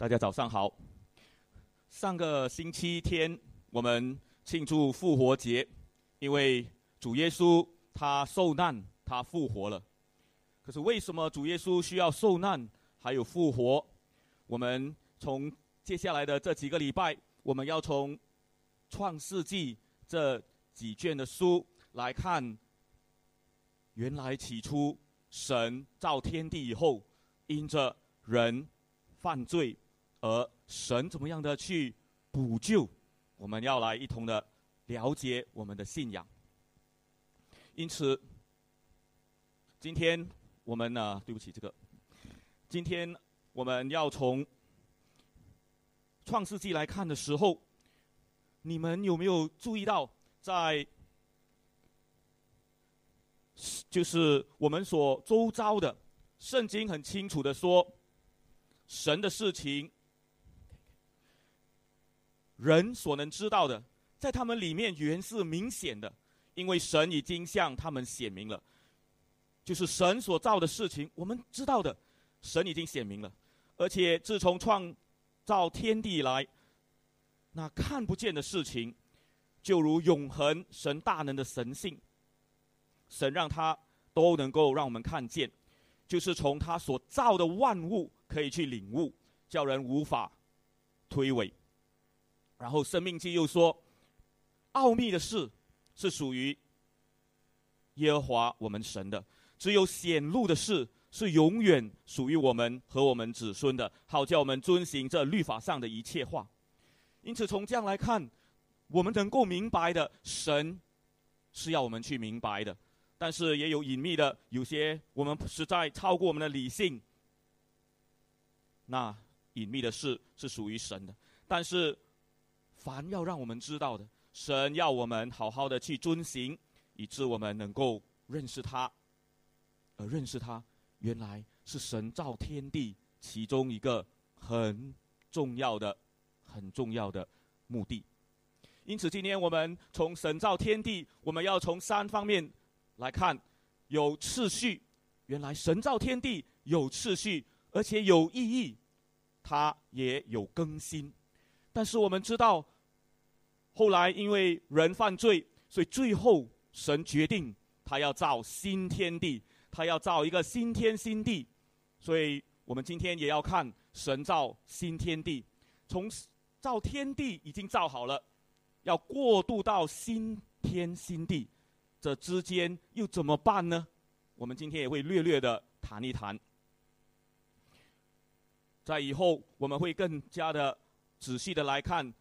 大家早上好。上个星期天我们庆祝复活节，因为主耶稣他受难，他复活了。可是为什么主耶稣需要受难还有复活？我们从接下来的这几个礼拜，我们要从创世纪这几卷的书来看，原来起初神造天地以后，因着人犯罪，而神怎么样的去补救？我们要来一同的了解我们的信仰。因此，今天我们呢，对不起，这个，今天我们要从创世纪来看的时候，你们有没有注意到，在就是我们所周遭的圣经很清楚的说，神的事情，人所能知道的，在他们里面原是明显的，因为神已经向他们显明了，就是神所造的事情，我们知道的，神已经显明了，而且自从创造天地以来，那看不见的事情，就如永恒神大能的神性，神让他都能够让我们看见，就是从他所造的万物可以去领悟，叫人无法推诿。然后生命记又说，奥秘的事是属于耶和华我们神的，只有显露的事是永远属于我们和我们子孙的，好叫我们遵行这律法上的一切话。因此，从这样来看，我们能够明白的神是要我们去明白的，但是也有隐秘的，有些我们实在超过我们的理性。那隐秘的事是属于神的，但是。凡要让我们知道的，神要我们好好的去遵行，以致我们能够认识他。而认识他，原来是神造天地其中一个很重要的、很重要的目的。因此，今天我们从神造天地，我们要从三方面来看：有次序，原来神造天地有次序，而且有意义，它也有更新。但是我们知道，后来因为人犯罪，所以最后神决定他要造新天地，他要造一个新天新地。所以我们今天也要看神造新天地，从造天地已经造好了，要过渡到新天新地，这之间又怎么办呢？我们今天也会略略的谈一谈。在以后我们会更加的。仔细的来看，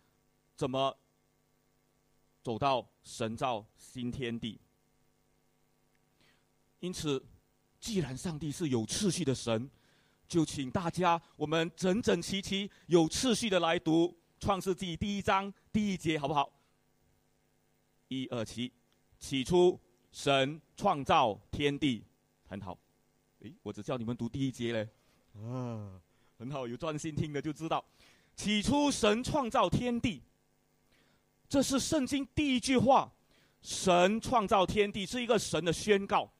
怎么走到神造新天地？因此，既然上帝是有秩序的神，就请大家我们整整齐齐、有秩序的来读《创世纪》第一章第一节，好不好？一二七，起初神创造天地，很好。诶，我只叫你们读第一节嘞。啊，很好，有专心听的就知道。起初，神创造天地。这是圣经第一句话。神创造天地是一个神的宣告。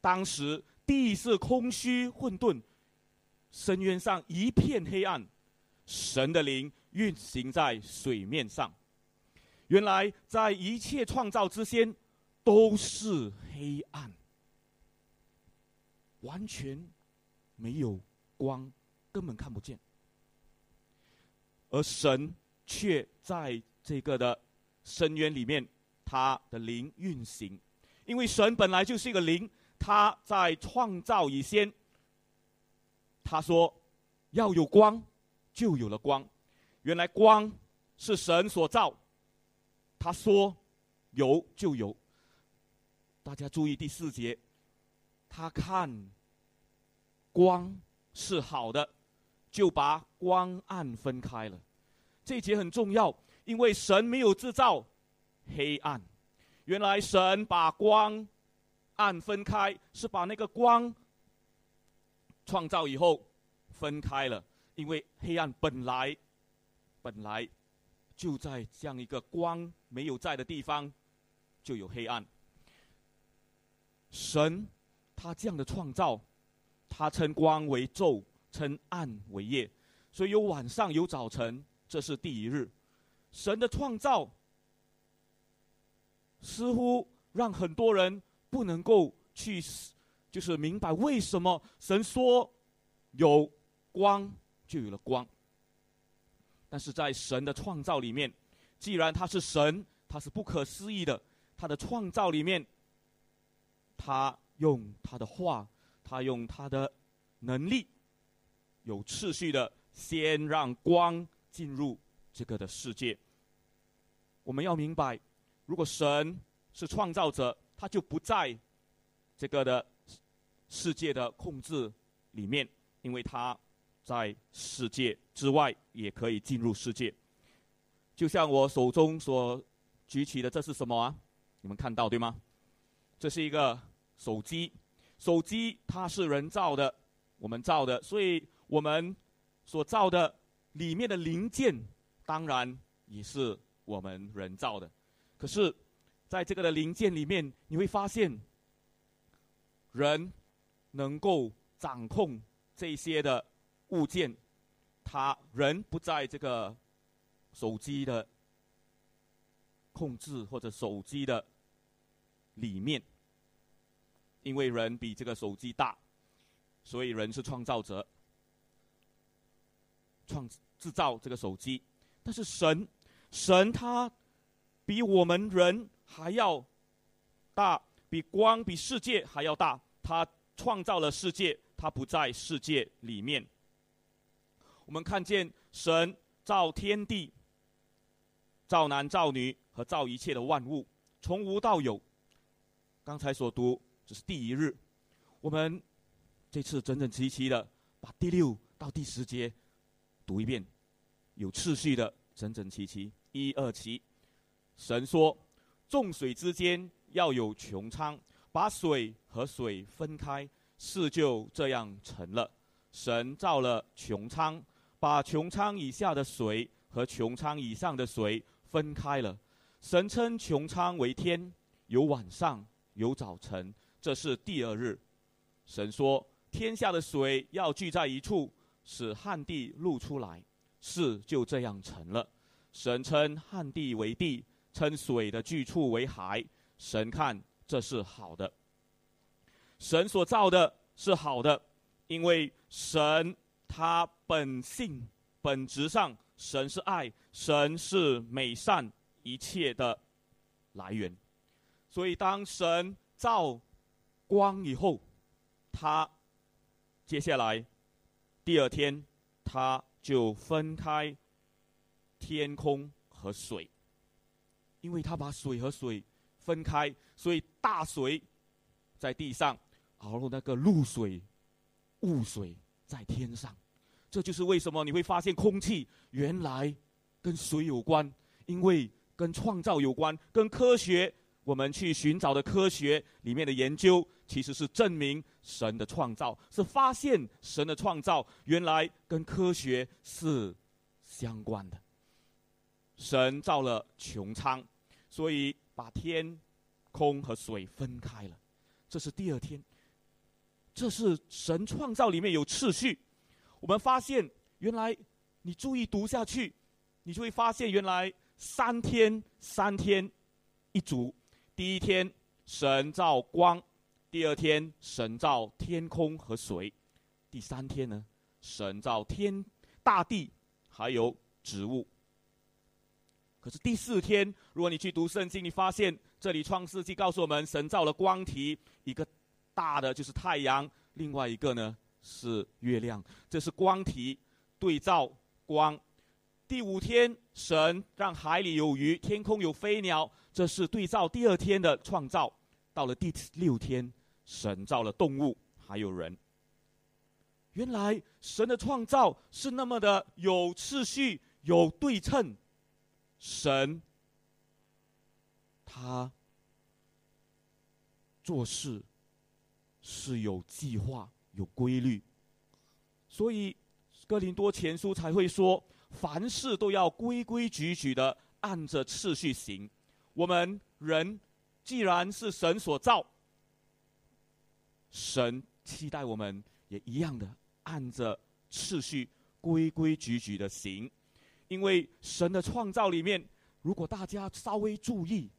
当时地是空虚混沌，深渊上一片黑暗，神的灵运行在水面上。原来在一切创造之先，都是黑暗，完全没有光，根本看不见。而神却在这个的深渊里面，他的灵运行，因为神本来就是一个灵，他在创造以先，他说要有光，就有了光。原来光是神所造，他说有就有。大家注意第四节，他看光是好的。就把光暗分开了，这一节很重要，因为神没有制造黑暗，原来神把光暗分开，是把那个光创造以后分开了，因为黑暗本来本来就在这样一个光没有在的地方就有黑暗。神他这样的创造，他称光为昼。称暗为夜，所以有晚上有早晨，这是第一日。神的创造似乎让很多人不能够去，就是明白为什么神说有光就有了光。但是在神的创造里面，既然他是神，他是不可思议的，他的创造里面，他用他的话，他用他的能力，有次序的先让光进入这个的世界。我们要明白，如果神是创造者，他就不在这个的世界的控制里面，因为他在世界之外也可以进入世界。就像我手中所举起的，这是什么啊？你们看到对吗？这是一个手机，手机它是人造的，我们造的，所以我们所造的里面的零件，当然也是。我们人造的，可是，在这个的零件里面，你会发现，人能够掌控这些的物件，他人不在这个手机的控制或者手机的里面，因为人比这个手机大，所以人是创造者，创制造这个手机，但是神。神他比我们人还要大，比光、比世界还要大。他创造了世界，他不在世界里面。我们看见神造天地、造男造女和造一切的万物，从无到有。刚才所读只是第一日，我们这次整整齐齐的把第六到第十节读一遍，有次序的整整齐齐。一二七，神说：“众水之间要有穹苍，把水和水分开，事就这样成了。神造了穹苍，把穹苍以下的水和穹苍以上的水分开了。神称穹苍为天，有晚上，有早晨，这是第二日。神说：天下的水要聚在一处，使旱地露出来，事就这样成了。”神称旱地为地，称水的聚处为海。神看这是好的。神所造的是好的，因为神他本性本质上，神是爱，神是美善一切的来源。所以当神造光以后，他接下来第二天他就分开。天空和水，因为他把水和水分开，所以大水在地上，然后那个露水、雾水在天上。这就是为什么你会发现空气原来跟水有关，因为跟创造有关，跟科学我们去寻找的科学里面的研究，其实是证明神的创造，是发现神的创造原来跟科学是相关的。神造了穹苍，所以把天空和水分开了。这是第二天，这是神创造里面有次序。我们发现，原来你注意读下去，你就会发现，原来三天三天一组。第一天神造光，第二天神造天空和水，第三天呢，神造天大地还有植物。可是第四天，如果你去读圣经，你发现这里创世纪告诉我们，神造了光体，一个大的就是太阳，另外一个呢是月亮，这是光体对照光。第五天，神让海里有鱼，天空有飞鸟，这是对照第二天的创造。到了第六天，神造了动物，还有人。原来神的创造是那么的有次序、有对称。神，他做事是有计划、有规律，所以哥林多前书才会说，凡事都要规规矩矩的按着次序行。我们人既然是神所造，神期待我们也一样的按着次序规规矩矩的行。因为神的创造里面，如果大家稍微注意，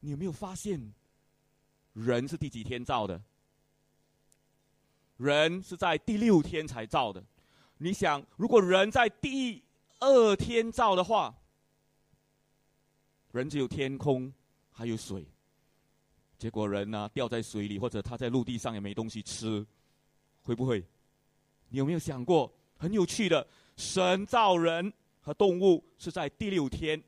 你有没有发现，人是第几天造的？人是在第六天才造的。你想，如果人在第二天造的话，人只有天空还有水，结果人呢掉在水里，或者他在陆地上也没东西吃，会不会？你有没有想过，很有趣的，神造人和动物是在第六天，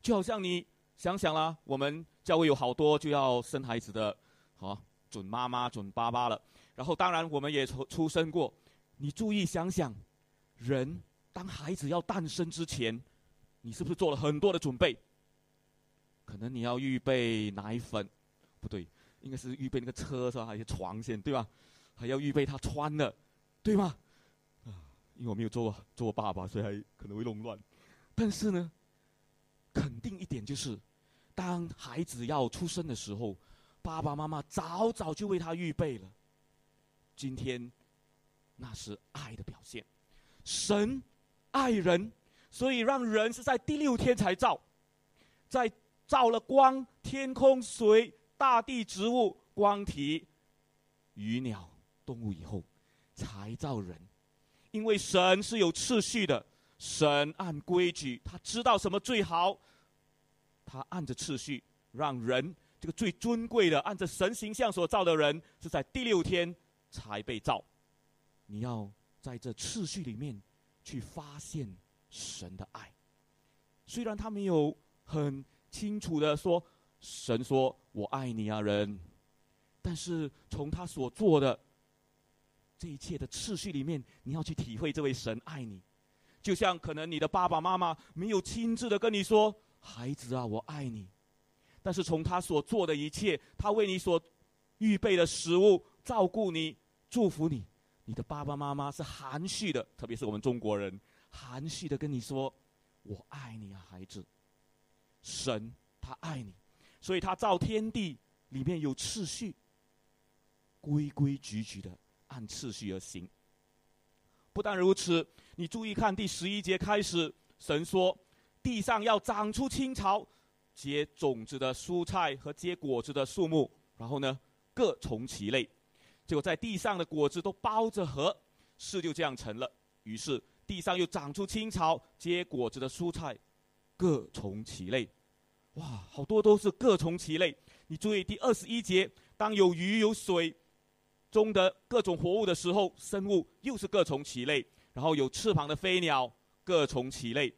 就好像你想想啦，我们教会有好多就要生孩子的，好准妈妈、准爸爸了。然后，当然我们也出出生过。你注意想想，人当孩子要诞生之前，你是不是做了很多的准备？可能你要预备奶粉，不对，应该是预备那个车是吧？还有床先对吧？还要预备他穿的，对吗？啊，因为我没有做做爸爸，所以还可能会弄乱。但是呢，肯定一点就是，当孩子要出生的时候，爸爸妈妈早早就为他预备了。今天，那是爱的表现。神爱人，所以让人是在第六天才造，在造了光、天空、水、大地、植物、光体、鱼鸟、动物以后，才造人。因为神是有次序的，神按规矩，他知道什么最好，他按着次序，让人这个最尊贵的，按着神形象所造的人，是在第六天。才被造，你要在这次序里面去发现神的爱。虽然他没有很清楚的说神说我爱你啊人，但是从他所做的这一切的次序里面，你要去体会这位神爱你。就像可能你的爸爸妈妈没有亲自的跟你说孩子啊我爱你，但是从他所做的一切，他为你所预备的食物，照顾你。祝福你，你的爸爸妈妈是含蓄的，特别是我们中国人，含蓄的跟你说：“我爱你啊，孩子。”神他爱你，所以他造天地里面有次序，规规矩矩的按次序而行。不但如此，你注意看第十一节开始，神说：“地上要长出青草，结种子的蔬菜和结果子的树木，然后呢，各从其类。”结果在地上的果子都包着核，事就这样成了。于是地上又长出青草、结果子的蔬菜，各从其类。哇，好多都是各从其类。你注意第二十一节，当有鱼有水中的各种活物的时候，生物又是各从其类。然后有翅膀的飞鸟，各从其类。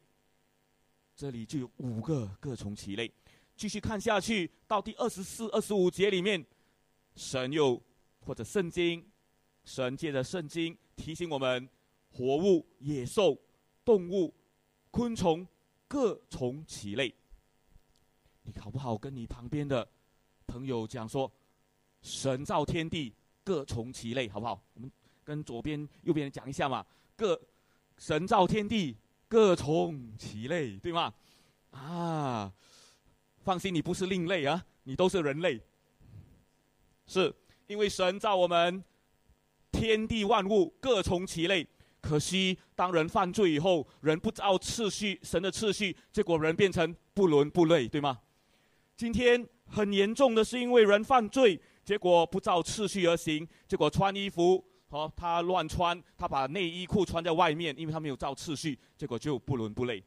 这里就有五个各从其类。继续看下去，到第二十四、二十五节里面，神又。或者圣经，神借着圣经提醒我们：活物、野兽、动物、昆虫各从其类。你好不好跟你旁边的朋友讲说：神造天地各从其类，好不好？我们跟左边、右边讲一下嘛。各神造天地各从其类，对吗？啊，放心，你不是另类啊，你都是人类。是。因为神造我们，天地万物各从其类。可惜当人犯罪以后，人不照次序，神的次序，结果人变成不伦不类，对吗？今天很严重的是，因为人犯罪，结果不照次序而行，结果穿衣服，好他乱穿，他把内衣裤穿在外面，因为他没有照次序，结果就不伦不类。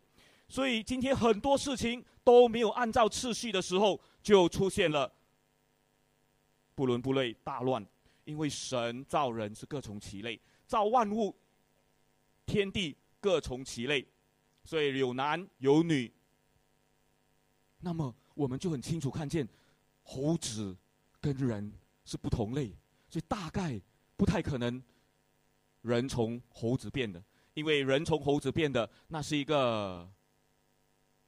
所以今天很多事情都没有按照次序的时候，就出现了。不伦不类，大乱，因为神造人是各从其类，造万物，天地各从其类，所以有男有女。那么我们就很清楚看见，猴子跟人是不同类，所以大概不太可能人从猴子变的，因为人从猴子变的，那是一个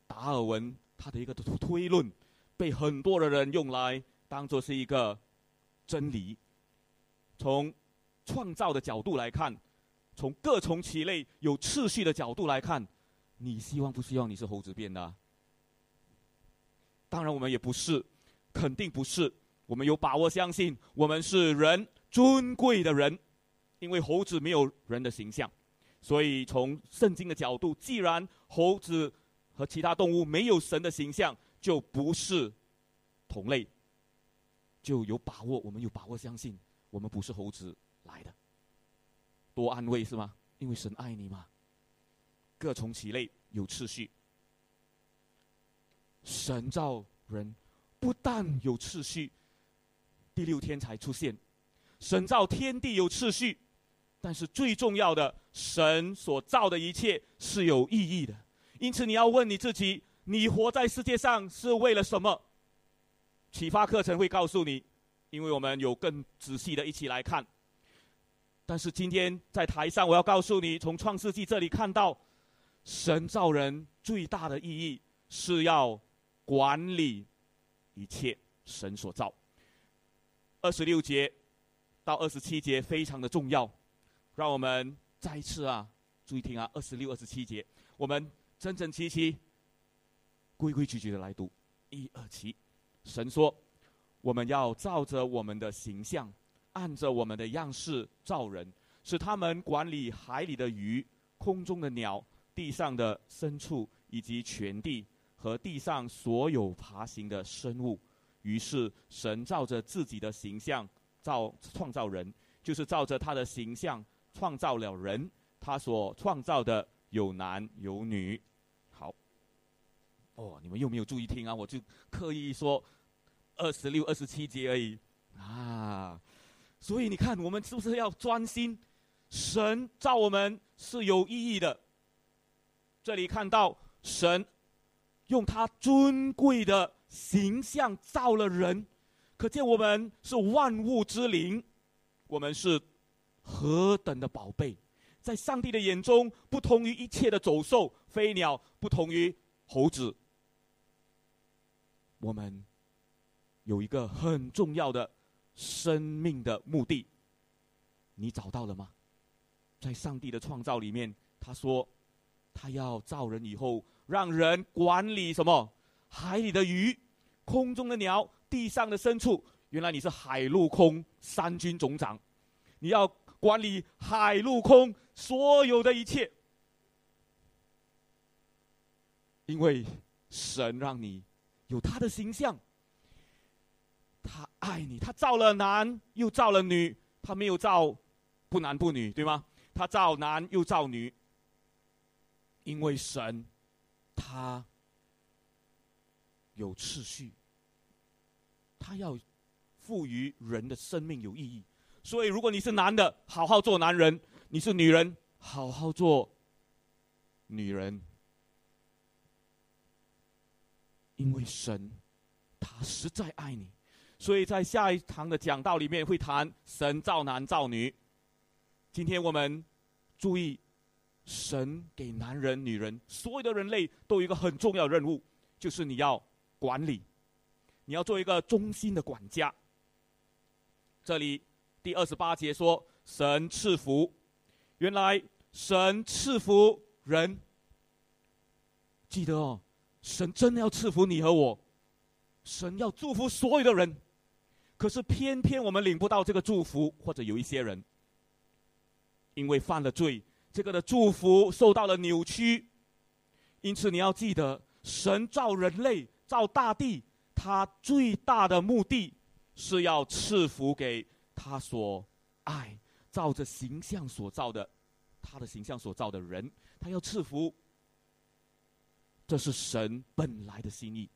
达尔文他的一个推论，被很多的人用来当做是一个。真理，从创造的角度来看，从各从其类有次序的角度来看，你希望不希望你是猴子变的？当然，我们也不是，肯定不是。我们有把握相信，我们是人，尊贵的人，因为猴子没有人的形象，所以从圣经的角度，既然猴子和其他动物没有神的形象，就不是同类，就有把握，我们有把握相信我们不是猴子来的，多安慰是吗？因为神爱你嘛。各从其类，有次序。神造人不但有次序，第六天才出现。神造天地有次序，但是最重要的，神所造的一切是有意义的。因此，你要问你自己：你活在世界上是为了什么？启发课程会告诉你，因为我们有更仔细的一起来看。但是今天在台上，我要告诉你，从创世纪这里看到，神造人最大的意义是要管理一切神所造。二十六节。到二十七节非常的重要，让我们再一次啊，注意听啊，二十六、二十七节，我们整整齐齐、规规矩矩的来读。一二七，神说：“我们要照着我们的形象，按着我们的样式造人，使他们管理海里的鱼、空中的鸟、地上的牲畜以及全地和地上所有爬行的生物。”于是神照着自己的形象。造创造人，就是照着他的形象创造了人。他所创造的有男有女。好，哦，你们又没有注意听啊？我就刻意说二十六、二十七节而已啊。所以你看，我们是不是要专心？神造我们是有意义的。这里看到神用他尊贵的形象造了人。可见我们是万物之灵，我们是何等的宝贝，在上帝的眼中，不同于一切的走兽、飞鸟，不同于猴子。我们有一个很重要的生命的目的，你找到了吗？在上帝的创造里面，他说，他要造人以后，让人管理什么？海里的鱼，空中的鸟。地上的牲畜，原来你是海陆空三军总长，你要管理海陆空所有的一切，因为神让你有他的形象，他爱你，他造了男又造了女，他没有造不男不女，对吗？他造男又造女，因为神他有次序。他要赋予人的生命有意义，所以如果你是男的，好好做男人；你是女人，好好做女人。因为神他实在爱你，所以在下一堂的讲道里面会谈神造男造女。今天我们注意，神给男人、女人，所有的人类都有一个很重要任务，就是你要管理。你要做一个忠心的管家。这里第二十八节说：“神赐福。”原来神赐福人。记得哦，神真的要赐福你和我，神要祝福所有的人。可是偏偏我们领不到这个祝福，或者有一些人因为犯了罪，这个的祝福受到了扭曲。因此你要记得，神造人类，造大地。他最大的目的是要赐福给他所爱、照着形象所造的，他的形象所造的人，他要赐福。这是神本来的心意，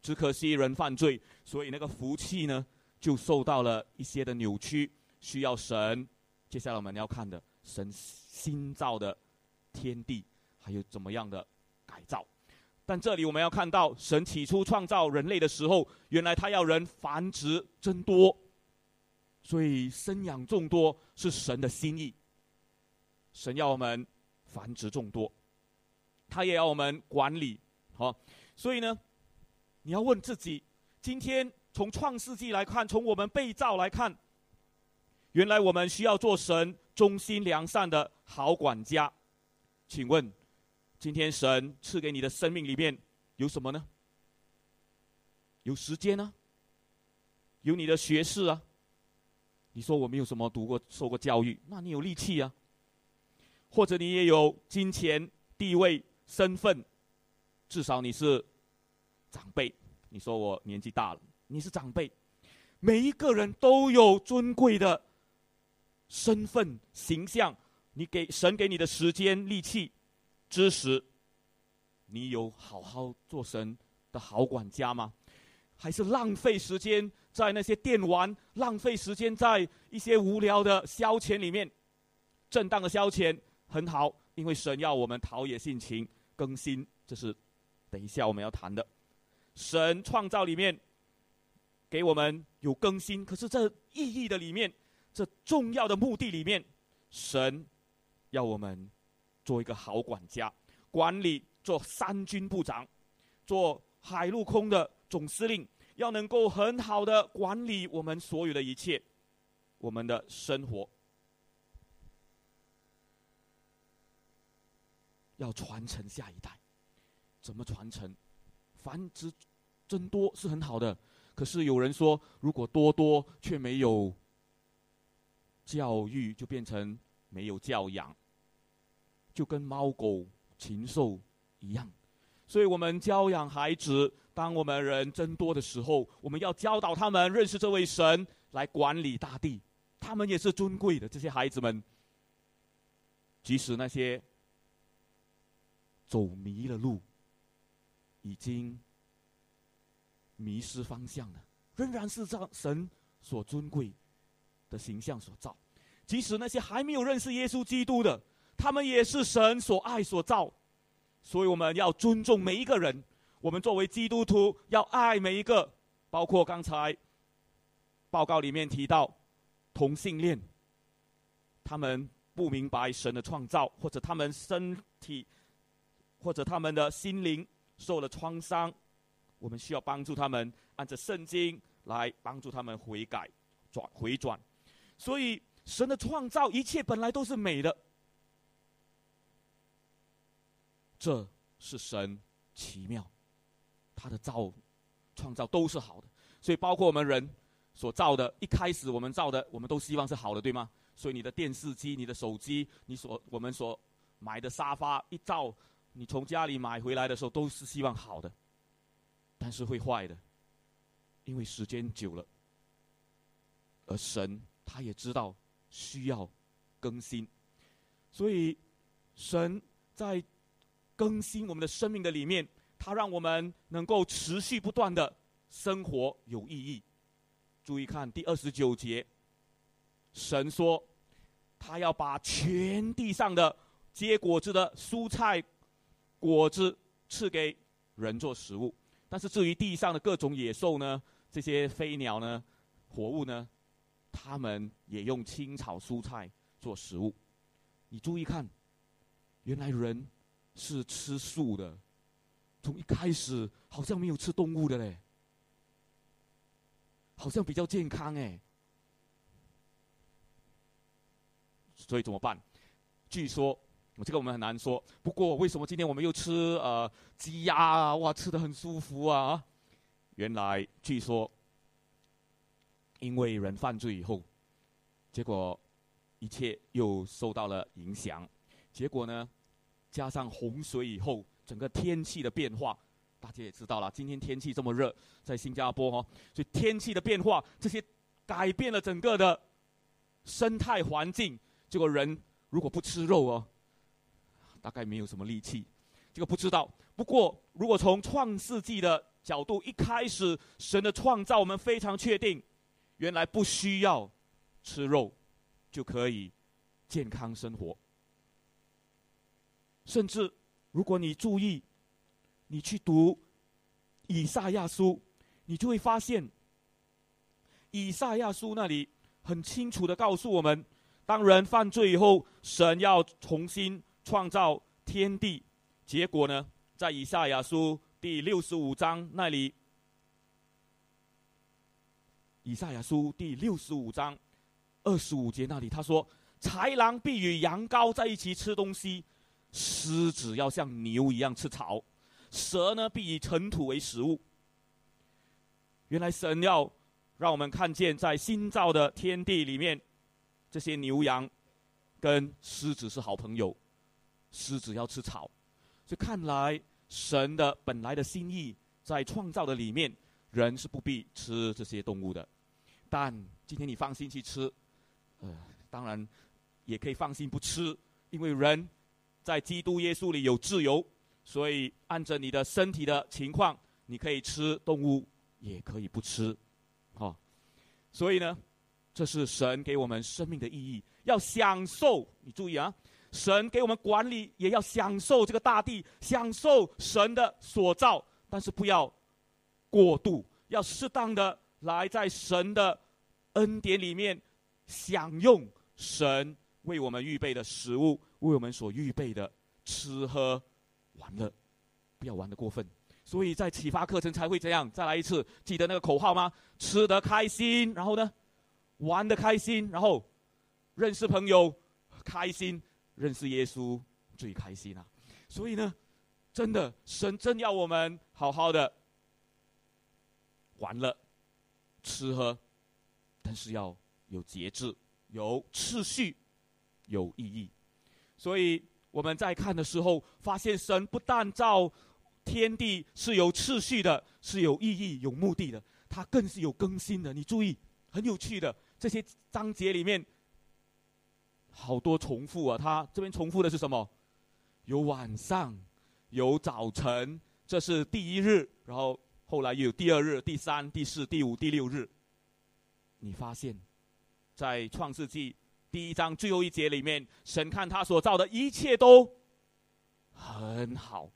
只可惜人犯罪，所以那个福气呢，就受到了一些的扭曲，需要神。接下来我们要看的，神新造的天地，还有怎么样的改造。但这里我们要看到，神起初创造人类的时候，原来他要人繁殖增多，所以生养众多是神的心意。神要我们繁殖众多，他也要我们管理。好，所以呢，你要问自己：今天从创世纪来看，从我们被造来看，原来我们需要做神忠心良善的好管家。请问？今天神赐给你的生命里面有什么呢？有时间呢？有你的学识啊？你说我没有什么读过、受过教育，那你有力气啊？或者你也有金钱、地位、身份，至少你是长辈。你说我年纪大了，你是长辈。每一个人都有尊贵的身份、形象。你给神给你的时间、力气、知识，你有好好做神的好管家吗？还是浪费时间在那些电玩，浪费时间在一些无聊的消遣里面？正当的消遣很好，因为神要我们陶冶性情、更新，这是等一下我们要谈的。神创造里面给我们有更新，可是这意义的里面，这重要的目的里面，神。要我们做一个好管家，管理做三军部长，做海陆空的总司令，要能够很好的管理我们所有的一切，我们的生活，要传承下一代。怎么传承？繁殖增多是很好的，可是有人说，如果多多却没有教育，就变成没有教养。就跟猫狗禽兽一样，所以我们教养孩子。当我们人增多的时候，我们要教导他们认识这位神，来管理大地。他们也是尊贵的，这些孩子们。即使那些走迷了路，已经迷失方向的，仍然是这神所尊贵的形象所造。即使那些还没有认识耶稣基督的。他们也是神所爱所造，所以我们要尊重每一个人。我们作为基督徒，要爱每一个，包括刚才报告里面提到同性恋，他们不明白神的创造，或者他们身体或者他们的心灵受了创伤，我们需要帮助他们，按着圣经来帮助他们悔改、转回转。所以神的创造一切本来都是美的。这是神奇妙，他的造创造都是好的，所以包括我们人所造的，一开始我们造的，我们都希望是好的，对吗？所以你的电视机、你的手机、你所我们所买的沙发一造，你从家里买回来的时候都是希望好的，但是会坏的，因为时间久了，而神他也知道需要更新，所以神在。更新我们的生命的里面，它让我们能够持续不断的生活有意义。注意看第二十九节，神说，他要把全地上的结果子的蔬菜果子赐给人做食物，但是至于地上的各种野兽呢，这些飞鸟呢，活物呢，它们也用青草蔬菜做食物。你注意看，原来人。是吃素的，从一开始好像没有吃动物的嘞，好像比较健康哎，所以怎么办？据说，这个我们很难说。不过为什么今天我们又吃呃鸡鸭啊？哇，吃的很舒服啊！原来据说，因为人犯罪以后，结果一切又受到了影响，结果呢？加上洪水以后，整个天气的变化，大家也知道了。今天天气这么热，在新加坡哈，所以天气的变化，这些改变了整个的生态环境。结果人如果不吃肉哦，大概没有什么力气。这个不知道。不过，如果从创世纪的角度，一开始神的创造，我们非常确定，原来不需要吃肉就可以健康生活。甚至，如果你注意，你去读以赛亚书，你就会发现，以赛亚书那里很清楚的告诉我们，当人犯罪以后，神要重新创造天地。结果呢，在以赛亚书第六十五章那里，以赛亚书第六十五章二十五节那里，他说：“豺狼必与羊羔在一起吃东西。”狮子要像牛一样吃草，蛇呢必以尘土为食物。原来神要让我们看见在新造的天地里面，这些牛羊跟狮子是好朋友，狮子要吃草，所以看来神的本来的心意在创造的里面，人是不必吃这些动物的。但今天你放心去吃，呃，当然也可以放心不吃，因为人在基督耶稣里有自由，所以按着你的身体的情况，你可以吃动物，也可以不吃。好，所以呢，这是神给我们生命的意义，要享受。你注意啊，神给我们管理，也要享受这个大地，享受神的所造，但是不要过度，要适当的来在神的恩典里面享用神为我们预备的食物，为我们所预备的吃喝玩乐，不要玩的过分。所以在启发课程才会这样。再来一次，记得那个口号吗？吃得开心，然后呢，玩得开心，然后认识朋友开心，认识耶稣最开心啊！所以呢，真的，神真要我们好好的玩乐、吃喝，但是要有节制、有秩序、有意义。所以我们在看的时候，发现神不但造。天地是有次序的，是有意义、有目的的，它更是有更新的。你注意，很有趣的这些章节里面，好多重复啊。他这边重复的是什么？有晚上，有早晨，这是第一日，然后后来又有第二日、第三、第四、第五、第六日。你发现，在创世纪第一章最后一节里面，神看他所造的一切都很好。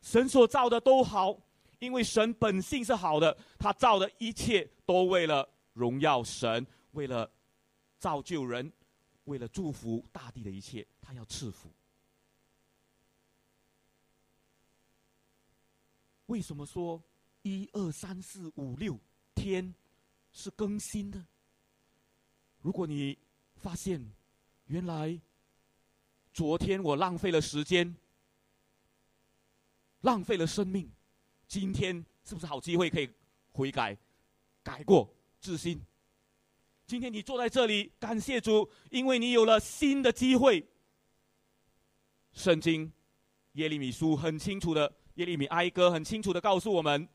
神所造的都好，因为神本性是好的，他造的一切都为了荣耀神，为了造就人，为了祝福大地的一切，他要赐福。为什么说一二三四五六天是更新的？如果你发现原来昨天我浪费了时间。浪费了生命，今天是不是好机会可以悔改、改过自新？今天你坐在这里，感谢主，因为你有了新的机会。圣经耶利米书很清楚的，耶利米哀歌很清楚的告诉我们：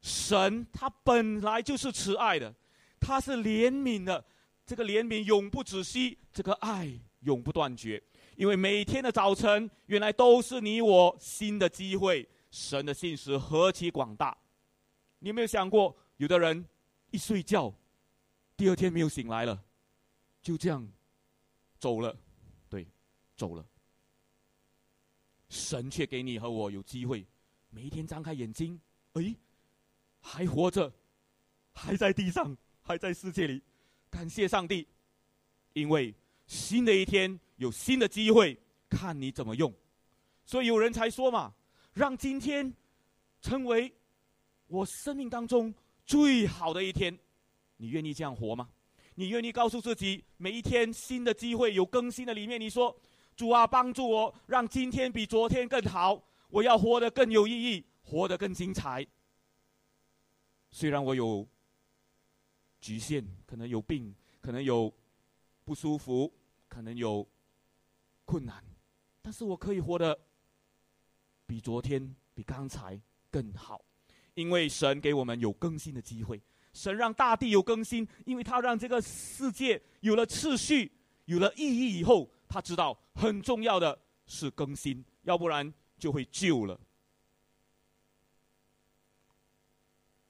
神他本来就是慈爱的，他是怜悯的，这个怜悯永不止息，这个爱永不断绝。因为每天的早晨，原来都是你我新的机会。神的信实何其广大！你有没有想过，有的人一睡觉，第二天没有醒来了，就这样走了，对，走了。神却给你和我有机会，每一天张开眼睛，哎，还活着，还在地上，还在世界里，感谢上帝，因为新的一天。有新的机会，看你怎么用。所以有人才说嘛，让今天成为我生命当中最好的一天。你愿意这样活吗？你愿意告诉自己，每一天新的机会有更新的里面，你说主啊，帮助我，让今天比昨天更好。我要活得更有意义，活得更精彩。虽然我有局限，可能有病，可能有不舒服，可能有。困难，但是我可以活得比昨天、比刚才更好，因为神给我们有更新的机会。神让大地有更新，因为他让这个世界有了次序、有了意义以后，他知道很重要的是更新，要不然就会旧了。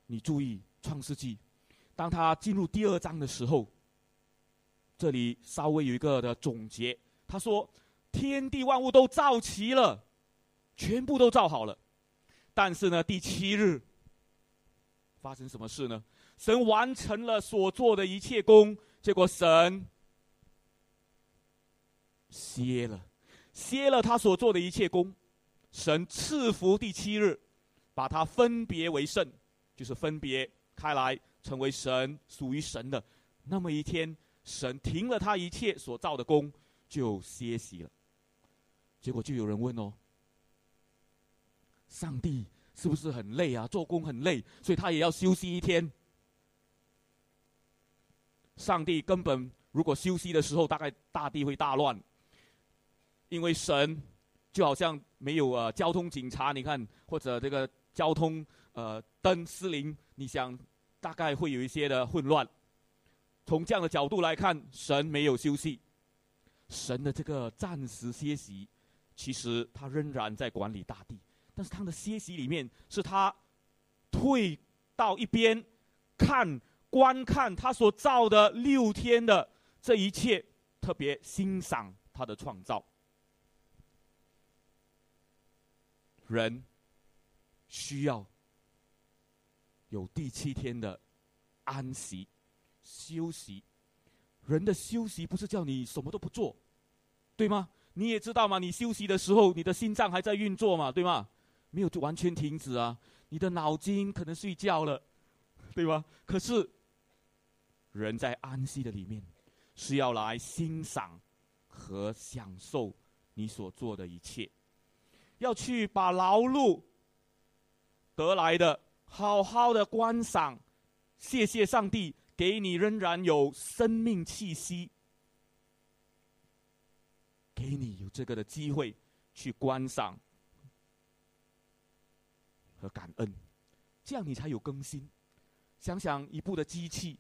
你注意《创世纪》，当他进入第二章的时候，这里稍微有一个的总结，他说。天地万物都造齐了，全部都造好了，但是呢，第七日发生什么事呢？神完成了所做的一切功，结果神歇了，歇了他所做的一切功。神赐福第七日，把它分别为圣，就是分别开来，成为神属于神的那么一天。神停了他一切所造的功，就歇息了。结果就有人问哦：“上帝是不是很累啊？做工很累，所以他也要休息一天？”上帝根本如果休息的时候，大概大地会大乱，因为神就好像没有呃交通警察，你看或者这个交通呃灯失灵，你想大概会有一些的混乱。从这样的角度来看，神没有休息，神的这个暂时歇息，其实他仍然在管理大地，但是他的歇息里面是他退到一边看。观看他所造的六天的这一切，特别欣赏他的创造。人需要有第七天的安息、休息。人的休息不是叫你什么都不做，对吗？你也知道吗？你休息的时候，你的心脏还在运作嘛，对吗？没有完全停止啊，你的脑筋可能睡觉了，对吧？可是。人在安息的里面，是要来欣赏和享受你所做的一切，要去把劳碌得来的好好的观赏。谢谢上帝给你仍然有生命气息，给你有这个的机会去观赏和感恩，这样你才有更新。想想一部的机器。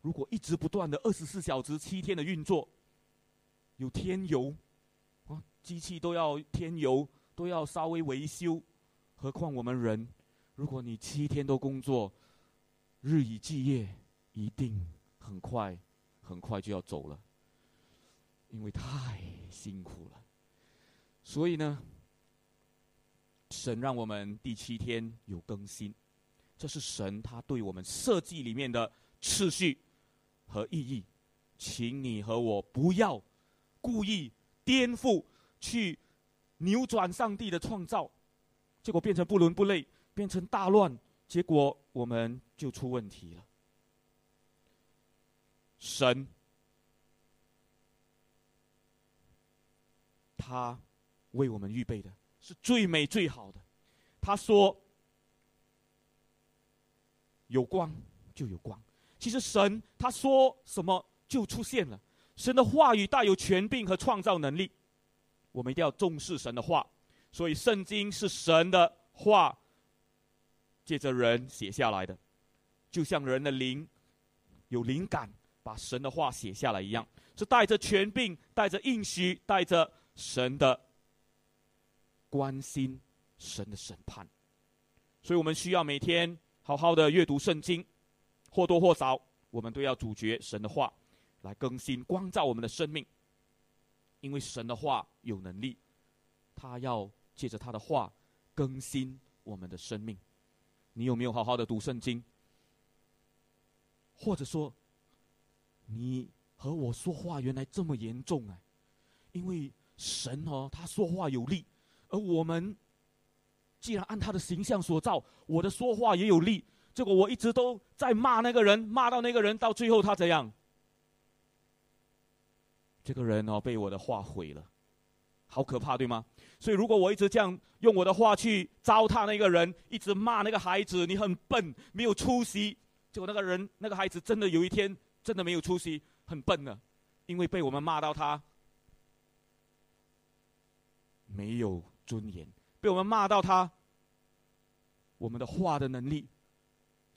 如果一直不断的二十四小时七天的运作，有添油，啊，机器都要添油，都要稍微维修，何况我们人，如果你七天都工作，日以继夜，一定很快，很快就要走了，因为太辛苦了。所以呢，神让我们第七天有更新，这是神他对我们设计里面的次序。和意义，请你和我不要故意颠覆、去扭转上帝的创造，结果变成不伦不类，变成大乱，结果我们就出问题了。神，他为我们预备的是最美最好的。他说：“有光就有光。”其实神他说什么就出现了，神的话语带有权柄和创造能力，我们一定要重视神的话。所以圣经是神的话，借着人写下来的，就像人的灵有灵感把神的话写下来一样，是带着权柄、带着应许、带着神的关心、神的审判。所以我们需要每天好好的阅读圣经。或多或少，我们都要主角神的话来更新光照我们的生命，因为神的话有能力，他要借着他的话更新我们的生命。你有没有好好的读圣经？或者说，你和我说话原来这么严重啊？因为神哦，他说话有力，而我们既然按他的形象所造，我的说话也有力。结果我一直都在骂那个人，骂到那个人，到最后他怎样？这个人哦，被我的话毁了，好可怕，对吗？所以如果我一直这样用我的话去糟蹋那个人，一直骂那个孩子，你很笨，没有出息。结果那个人，那个孩子真的有一天真的没有出息，很笨了，因为被我们骂到他没有尊严，被我们骂到他我们的话的能力。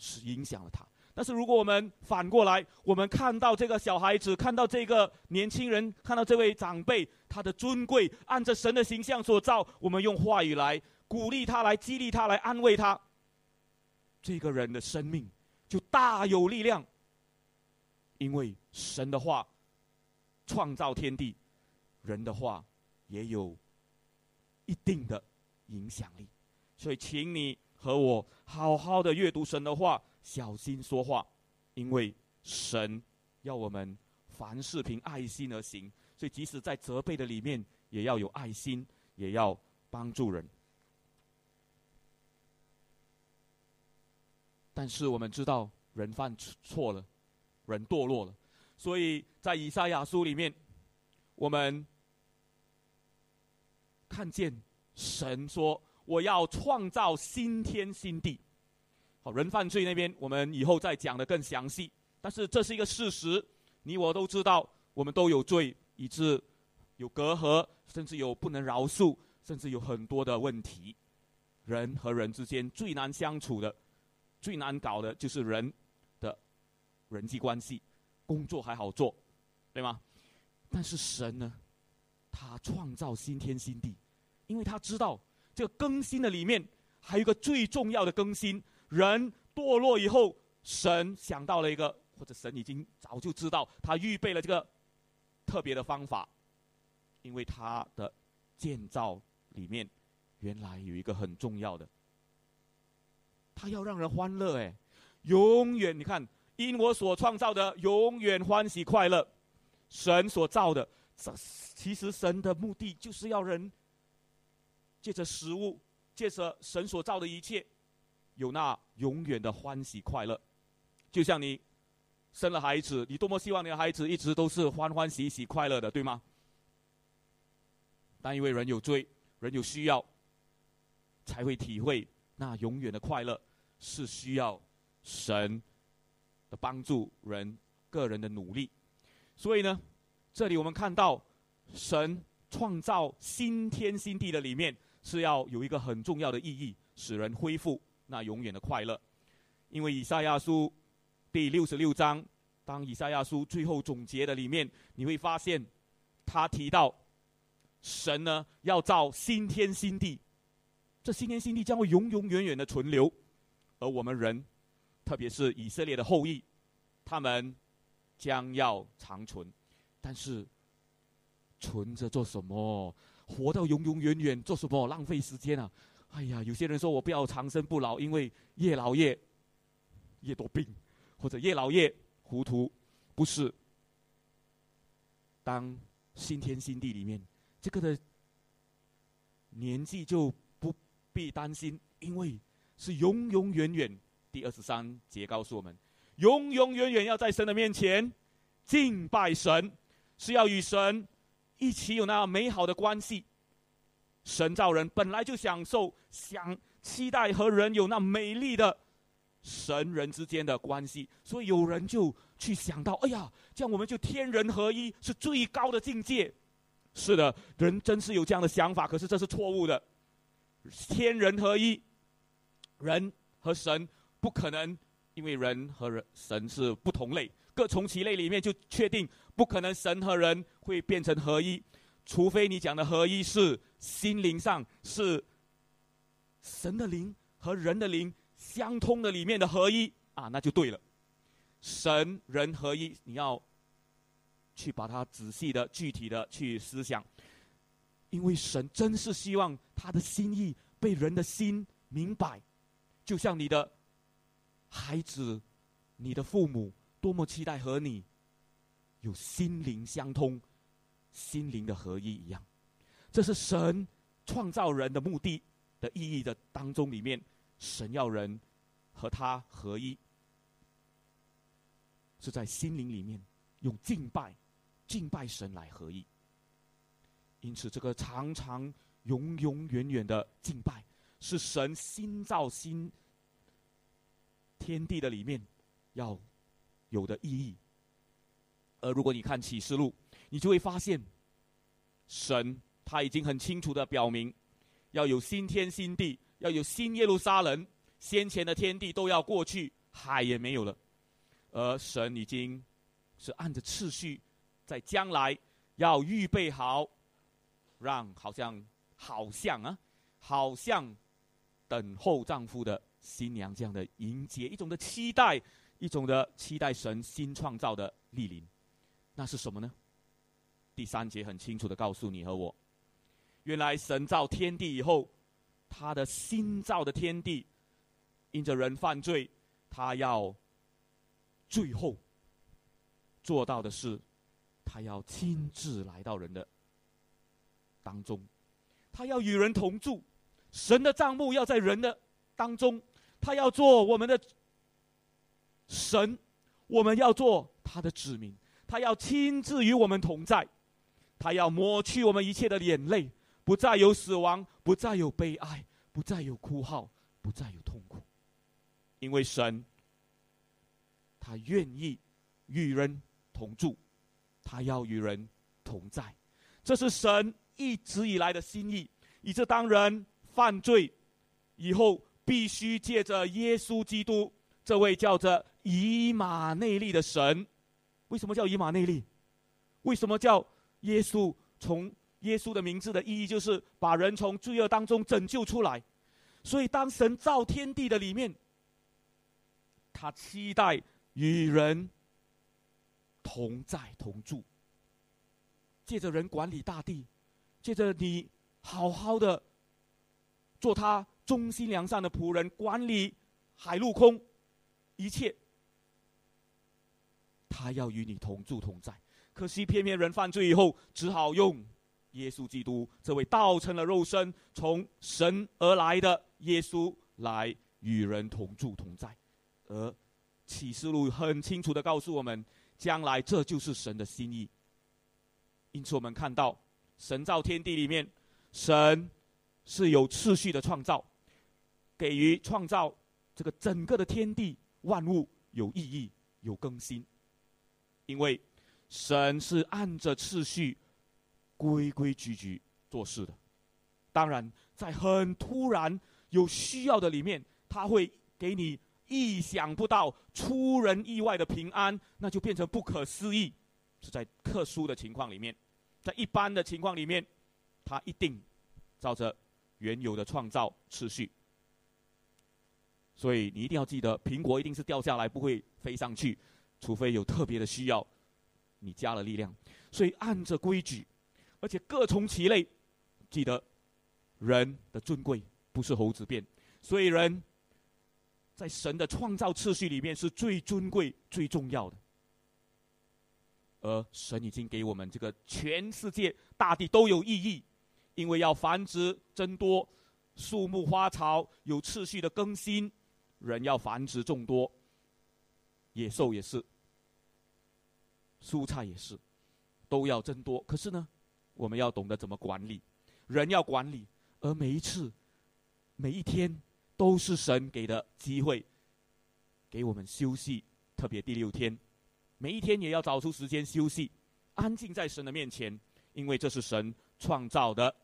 是影响了他，但是如果我们反过来，我们看到这个小孩子，看到这个年轻人，看到这位长辈，他的尊贵，按着神的形象所造，我们用话语来鼓励他，来激励他，来安慰他，这个人的生命就大有力量，因为神的话创造天地，人的话也有一定的影响力，所以请你。和我好好的阅读神的话，小心说话，因为神要我们凡事凭爱心而行，所以即使在责备的里面，也要有爱心，也要帮助人。但是我们知道，人犯错了，人堕落了，所以在以赛亚书里面，我们看见神说。我要创造新天新地。好人犯罪那边，我们以后再讲的更详细。但是这是一个事实，你我都知道，我们都有罪，以致有隔阂，甚至有不能饶恕，甚至有很多的问题。人和人之间最难相处的、最难搞的就是人的人际关系。工作还好做，对吗？但是神呢，他创造新天新地，因为他知道这个更新的里面还有一个最重要的更新。人堕落以后，神想到了一个，或者神已经早就知道，他预备了这个特别的方法，因为他的建造里面原来有一个很重要的，他要让人欢乐，哎，永远你看。因我所创造的永远欢喜快乐，神所造的，这其实神的目的就是要人借着食物，借着神所造的一切，有那永远的欢喜快乐。就像你生了孩子，你多么希望你的孩子一直都是欢欢喜喜快乐的，对吗？但因为人有罪，人有需要，才会体会那永远的快乐是需要神。的帮助人个人的努力，所以呢，这里我们看到神创造新天新地的里面是要有一个很重要的意义，使人恢复那永远的快乐。因为以赛亚书第六十六章，当以赛亚书最后总结的里面，你会发现他提到神呢要造新天新地，这新天新地将会永永远远的存留，而我们人。特别是以色列的后裔，他们将要长存，但是存着做什么？活到永永远远做什么？浪费时间啊！哎呀，有些人说我不要长生不老，因为越老越越多病，或者越老越糊涂。不是，当新天新地里面，这个的年纪就不必担心，因为是永永远远。第二十三节告诉我们，永永远远要在神的面前敬拜神，是要与神一起有那美好的关系。神造人本来就享受、想期待和人有那美丽的神人之间的关系，所以有人就去想到：哎呀，这样我们就天人合一，是最高的境界。是的，人真是有这样的想法，可是这是错误的。天人合一，人和神。不可能，因为人和人神是不同类，各从其类里面就确定不可能神和人会变成合一，除非你讲的合一是心灵上是神的灵和人的灵相通的里面的合一啊，那就对了。神人合一，你要去把它仔细的、具体的去思想，因为神真是希望他的心意被人的心明白，就像你的。孩子，你的父母多么期待和你有心灵相通、心灵的合一一样。这是神创造人的目的的意义的当中里面，神要人和他合一，是在心灵里面用敬拜、敬拜神来合一。因此，这个长长、永永远远的敬拜，是神心造心。天地的里面要有的意义，而如果你看启示录，你就会发现，神他已经很清楚的表明，要有新天新地，要有新耶路撒冷，先前的天地都要过去，海也没有了，而神已经是按着次序，在将来要预备好，让好像好像啊，好像等候丈夫的。新娘这样的迎接，一种的期待，一种的期待神新创造的莅临，那是什么呢？第三节很清楚的告诉你和我，原来神造天地以后，他的新造的天地，因着人犯罪，他要最后做到的是，他要亲自来到人的当中，他要与人同住，神的账目要在人的当中。他要做我们的神，我们要做他的子民。他要亲自与我们同在，他要抹去我们一切的眼泪，不再有死亡，不再有悲哀，不再有哭号，不再有痛苦。因为神，他愿意与人同住，他要与人同在，这是神一直以来的心意。以致当人犯罪以后，必须借着耶稣基督这位叫做以马内利的神。为什么叫以马内利？为什么叫耶稣？从耶稣的名字的意义就是把人从罪恶当中拯救出来。所以，当神造天地的里面，他期待与人同在同住，借着人管理大地，借着你好好的做他忠心良善的仆人，管理海陆空一切，他要与你同住同在。可惜，偏偏人犯罪以后，只好用耶稣基督这位道成了肉身、从神而来的耶稣来与人同住同在。而启示录很清楚的告诉我们，将来这就是神的心意。因此，我们看到神造天地里面，神是有次序的创造，给予创造这个整个的天地万物有意义、有更新，因为。神是按着次序、规规矩矩做事的。当然，在很突然有需要的里面，他会给你意想不到、出人意外的平安，那就变成不可思议。是在特殊的情况里面，在一般的情况里面，他一定照着原有的创造次序。所以你一定要记得，苹果一定是掉下来，不会飞上去，除非有特别的需要。你加了力量，所以按着规矩，而且各从其类。记得，人的尊贵不是猴子变，所以人在神的创造次序里面是最尊贵、最重要的。而神已经给我们这个全世界大地都有意义，因为要繁殖增多，树木花草有次序的更新，人要繁殖众多，野兽也是。蔬菜也是，都要增多。可是呢，我们要懂得怎么管理，人要管理，而每一次、每一天都是神给的机会，给我们休息。特别第六天，每一天也要找出时间休息，安静在神的面前，因为这是神创造的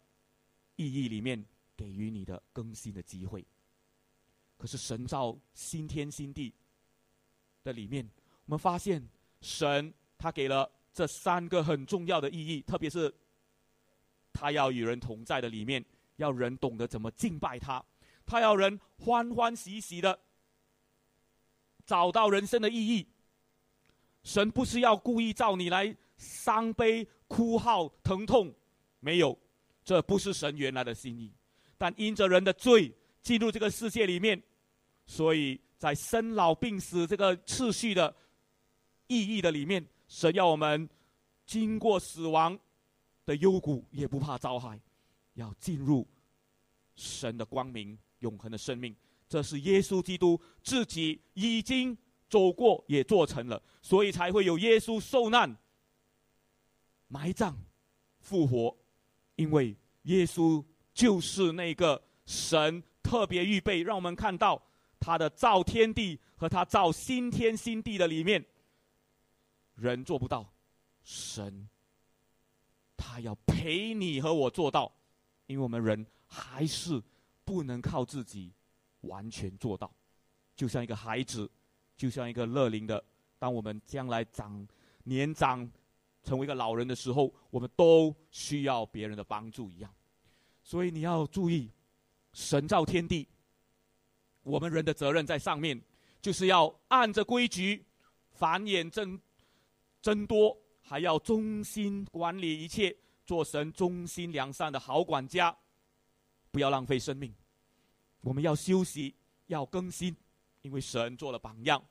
意义里面给予你的更新的机会。可是神造新天新地的里面，我们发现神。他给了这三个很重要的意义，特别是他要与人同在的里面，要人懂得怎么敬拜他，他要人欢欢喜喜的找到人生的意义。神不是要故意造你来伤悲、哭号、疼痛，没有，这不是神原来的心意。但因着人的罪进入这个世界里面，所以在生老病死这个次序的意义的里面。神要我们经过死亡的幽谷，也不怕遭害，要进入神的光明、永恒的生命。这是耶稣基督自己已经走过，也做成了，所以才会有耶稣受难、埋葬、复活。因为耶稣就是那个神特别预备，让我们看到他的造天地和他造新天新地的里面。人做不到，神他要陪你和我做到，因为我们人还是不能靠自己完全做到。就像一个孩子，就像一个乐龄的，当我们将来长年长，成为一个老人的时候，我们都需要别人的帮助一样。所以你要注意，神造天地，我们人的责任在上面，就是要按着规矩繁衍正。增多，还要忠心管理一切，做神忠心良善的好管家，不要浪费生命。我们要休息，要更新，因为神做了榜样，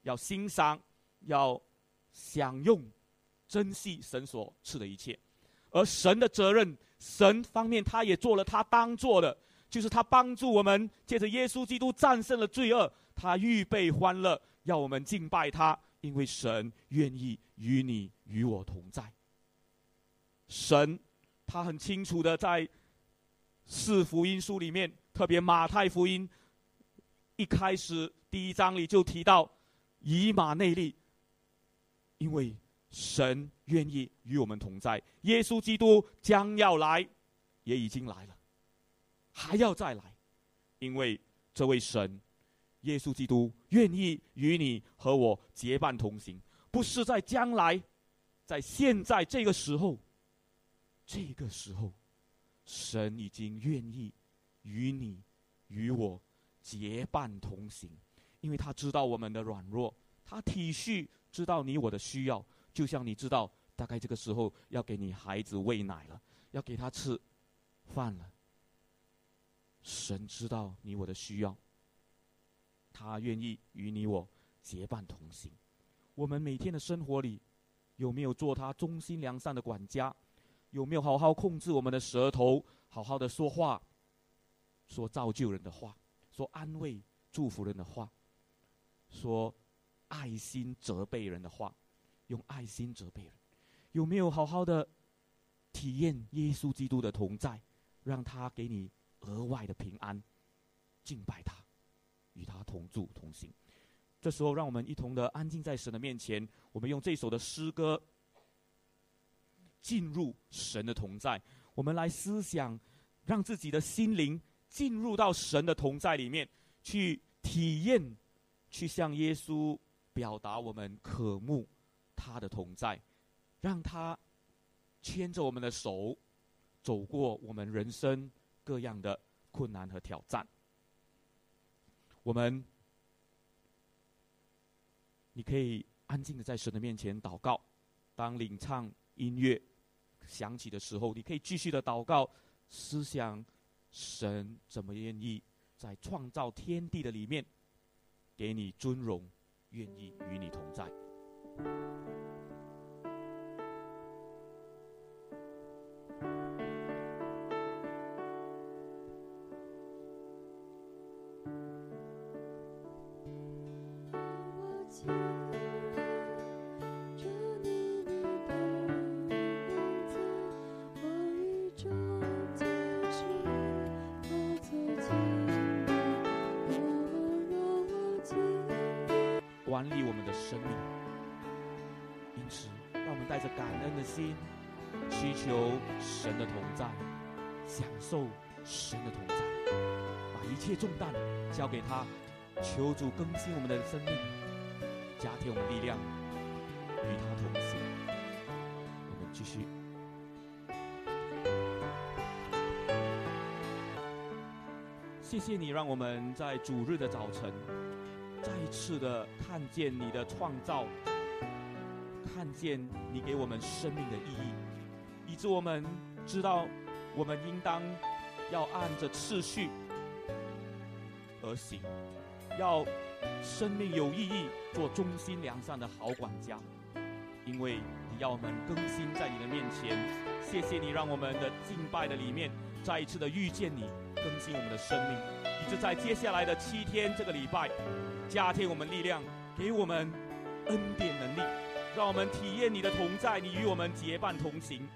要欣赏，要享用，珍惜神所赐的一切。而神的责任，神方面他也做了他当做的，就是他帮助我们，借着耶稣基督战胜了罪恶，他预备欢乐，要我们敬拜他。因为神愿意与你与我同在，神他很清楚的在四福音书里面，特别马太福音一开始第一章里就提到以马内利，因为神愿意与我们同在。耶稣基督将要来，也已经来了，还要再来，因为这位神，耶稣基督愿意与你和我结伴同行，不是在将来，在现在这个时候，这个时候，神已经愿意与你与我结伴同行。因为他知道我们的软弱，他体恤，知道你我的需要，就像你知道，大概这个时候要给你孩子喂奶了，要给他吃饭了。神知道你我的需要，他愿意与你我结伴同行。我们每天的生活里，有没有做他忠心良善的管家？有没有好好控制我们的舌头，好好的说话，说造就人的话，说安慰、祝福人的话？说爱心责备人的话，用爱心责备人，有没有好好的体验耶稣基督的同在，让他给你额外的平安，敬拜他，与他同住同行。这时候，让我们一同的安静在神的面前，我们用这首的诗歌进入神的同在。我们来思想，让自己的心灵进入到神的同在里面去体验。去向耶稣表达我们渴慕他的同在，让他牵着我们的手，走过我们人生各样的困难和挑战。我们，你可以安静的在神的面前祷告。当领唱音乐响起的时候，你可以继续的祷告，思想神怎么愿意在创造天地的里面。给你尊荣，愿意与你同在。管理我们的生命，因此，让我们带着感恩的心，祈求神的同在，享受神的同在，把一切重担交给他，求主更新我们的生命，加添我们力量，与他同行。我们继续。谢谢你，让我们在主日的早晨。次的看见你的创造，看见你给我们生命的意义，以致我们知道，我们应当要按着次序而行，要生命有意义，做忠心良善的好管家。因为你要我们更新在你的面前，谢谢你让我们的敬拜的里面再一次的遇见你，更新我们的生命，以致在接下来的七天这个礼拜。加添我们力量，给我们恩典能力，让我们体验你的同在，你与我们结伴同行，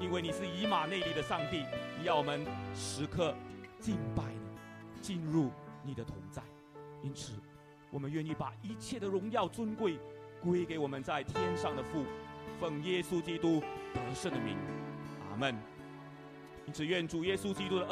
因为你是以马内利的上帝，要我们时刻敬拜你，进入你的同在。因此，我们愿意把一切的荣耀尊贵归给我们在天上的父，奉耶稣基督得胜的名，阿门。因此，愿主耶稣基督的恩。